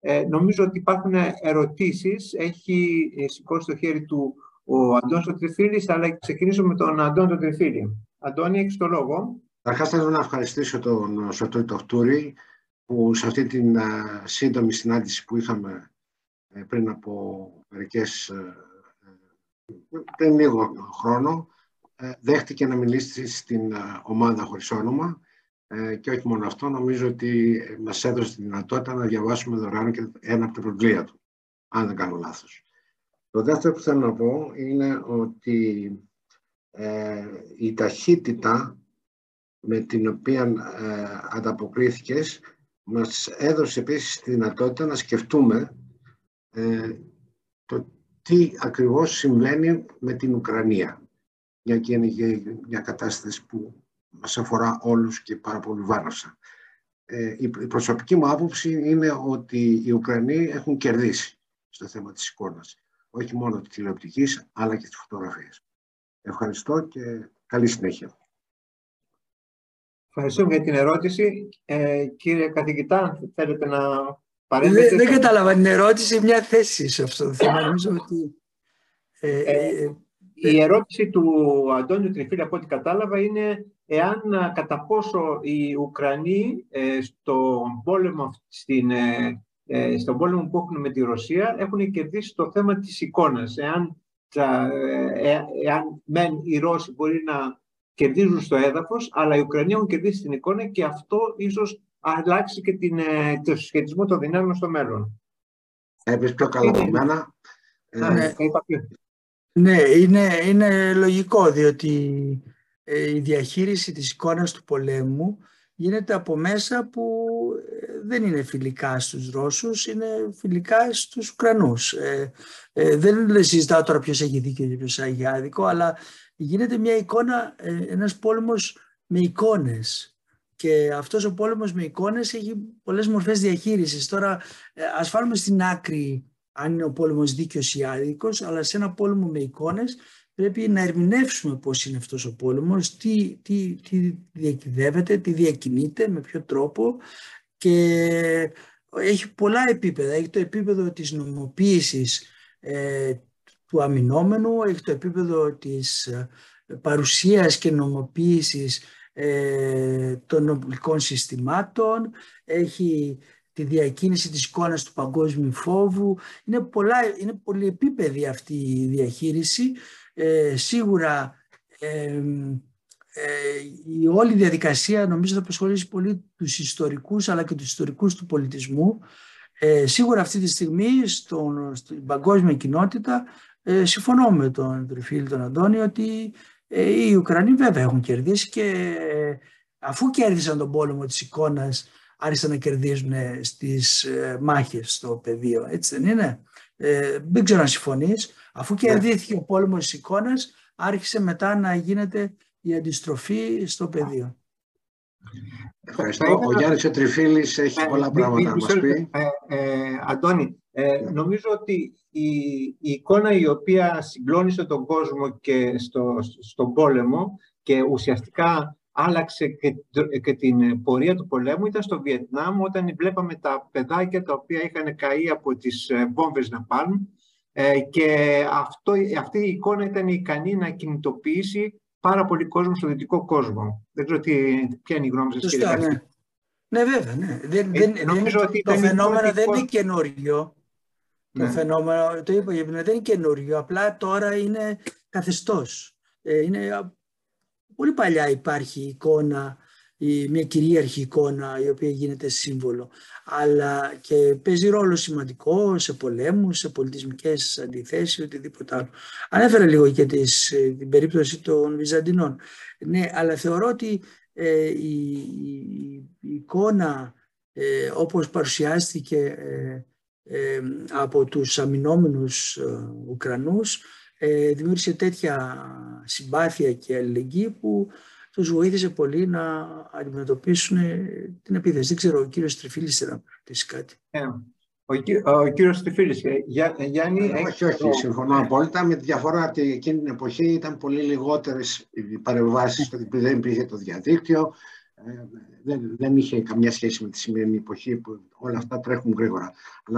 Ε, νομίζω ότι υπάρχουν ερωτήσεις. Έχει ε, σηκώσει το χέρι του ο Αντώνης ο Τριφίλης, αλλά ξεκινήσω με τον Αντώνη τον Τριφίλη. Αντώνη, έχεις το λόγο. Αρχά θέλω να ευχαριστήσω τον Σωτήρη Τοχτούρη που σε αυτή την σύντομη συνάντηση που είχαμε ε, πριν από μερικές, ε, πριν λίγο χρόνο, δέχτηκε να μιλήσει στην ομάδα χωρίς όνομα και όχι μόνο αυτό, νομίζω ότι μας έδωσε τη δυνατότητα να διαβάσουμε δωρεάν και ένα από τα βιβλία του, αν δεν κάνω λάθος. Το δεύτερο που θέλω να πω είναι ότι ε, η ταχύτητα με την οποία ε, ανταποκρίθηκες μας έδωσε επίσης τη δυνατότητα να σκεφτούμε ε, το τι ακριβώς συμβαίνει με την Ουκρανία. Για και είναι μια κατάσταση που μας αφορά όλους και πάρα πολύ βάρωσα. Ε, η προσωπική μου άποψη είναι ότι οι Ουκρανοί έχουν κερδίσει στο θέμα της εικόνας όχι μόνο τη τηλεοπτικής, αλλά και της φωτογραφίας. Ευχαριστώ και καλή συνέχεια. Ευχαριστούμε για την ερώτηση. Ε, κύριε καθηγητά, θέλετε να παρέμβετε. Δεν, δεν κατάλαβα την ερώτηση, μια θέση σε αυτό το θέμα. Νομίζω ότι... Ε, ε, ε, η ερώτηση του Αντώνιου Τριφίλη, από ό,τι κατάλαβα, είναι εάν κατά πόσο οι Ουκρανοί στον πόλεμο στην ε, στον πόλεμο που έχουν με τη Ρωσία έχουν κερδίσει το θέμα της εικόνας. Εάν, ε, ε, εάν μεν οι Ρώσοι μπορεί να κερδίζουν στο έδαφος, αλλά οι Ουκρανοί έχουν κερδίσει την εικόνα και αυτό ίσως αλλάξει και την, ε, το συσχετισμό των δυνάμεων στο μέλλον. Έπεις πιο καλά από μένα. Ναι, ναι είναι, είναι λογικό, διότι η διαχείριση της εικόνας του πολέμου γίνεται από μέσα που ε, δεν είναι φιλικά στους Ρώσους, είναι φιλικά στους Ουκρανούς. Ε, ε, δεν συζητάω τώρα ποιος έχει δίκιο και ποιος έχει άδικο, αλλά γίνεται μια εικόνα, ε, ένας πόλεμος με εικόνες. Και αυτός ο πόλεμος με εικόνες έχει πολλές μορφές διαχείρισης. Τώρα ε, ας βάλουμε στην άκρη αν είναι ο πόλεμος δίκαιος ή άδικος, αλλά σε ένα πόλεμο με εικόνες πρέπει να ερμηνεύσουμε πώς είναι αυτός ο πόλεμος, τι, τι, τι διακυδεύεται, τι διακινείται, με ποιο τρόπο και έχει πολλά επίπεδα. Έχει το επίπεδο της νομοποίησης ε, του αμυνόμενου, έχει το επίπεδο της ε, παρουσίας και νομοποίησης ε, των οπλικών συστημάτων, έχει τη διακίνηση της εικόνας του παγκόσμιου φόβου. Είναι, πολλά, είναι πολυεπίπεδη αυτή η διαχείριση ε, σίγουρα ε, η όλη διαδικασία νομίζω θα απασχολήσει πολύ τους ιστορικούς αλλά και τους ιστορικούς του πολιτισμού. Ε, σίγουρα αυτή τη στιγμή στον, στην παγκόσμια κοινότητα ε, συμφωνώ με τον Τριφίλ τον Αντώνη ότι ε, οι Ουκρανοί βέβαια έχουν κερδίσει και αφού κέρδισαν τον πόλεμο της εικόνας άρχισαν να κερδίζουν στις μάχες στο πεδίο. Έτσι δεν είναι; Ε, δεν ξέρω αν συμφωνείς. Αφού ναι. κερδίθηκε ο πόλεμος της εικόνας, άρχισε μετά να γίνεται η αντιστροφή στο πεδίο. Ευχαριστώ. Ο Γιάννης ο Τριφίλης έχει ε, πολλά πράγματα να μας πει. Ε, ε, Αντώνη, νομίζω ότι η, εικόνα η οποία συγκλώνησε τον κόσμο και στο, στον πόλεμο και ουσιαστικά άλλαξε και, και, την πορεία του πολέμου ήταν στο Βιετνάμ όταν βλέπαμε τα παιδάκια τα οποία είχαν καεί από τις βόμβες να πάρουν ε, και αυτό, αυτή η εικόνα ήταν ικανή να κινητοποιήσει πάρα πολύ κόσμο στο δυτικό κόσμο. Δεν ξέρω τι, ποια είναι η γνώμη σας κύριε ναι. ναι, βέβαια. Ναι. Δεν, ε, δεν, νομίζω ότι το φαινόμενο δεν είναι καινούριο. Ναι. Το φαινόμενο, το είπα, δεν είναι καινούριο. Απλά τώρα είναι καθεστώς. Ε, είναι, πολύ παλιά υπάρχει εικόνα μια κυρίαρχη εικόνα η οποία γίνεται σύμβολο αλλά και παίζει ρόλο σημαντικό σε πολέμους, σε πολιτισμικές αντιθέσεις, οτιδήποτε άλλο. Ανέφερα λίγο και τις, ε, την περίπτωση των Βυζαντινών. Ναι, αλλά θεωρώ ότι ε, η, η, εικόνα ε, όπως παρουσιάστηκε ε, από τους αμυνόμενους Ουκρανούς δημιούργησε τέτοια συμπάθεια και αλληλεγγύη που τους βοήθησε πολύ να αντιμετωπίσουν την επίθεση. Δεν ξέρω, ο κύριος Τριφίλης θέλει να ρωτήσει κάτι. Ε, ο, ο κύριος Τριφίλης, ε, Για, ε, Γιάννη... Όχι, όχι, συμφωνώ απόλυτα. Με τη διαφορά ότι εκείνη την εποχή ήταν πολύ λιγότερες οι παρεμβάσεις, γιατί δεν υπήρχε το διαδίκτυο, δεν, δεν είχε καμιά σχέση με τη σημερινή εποχή που όλα αυτά τρέχουν γρήγορα. Αλλά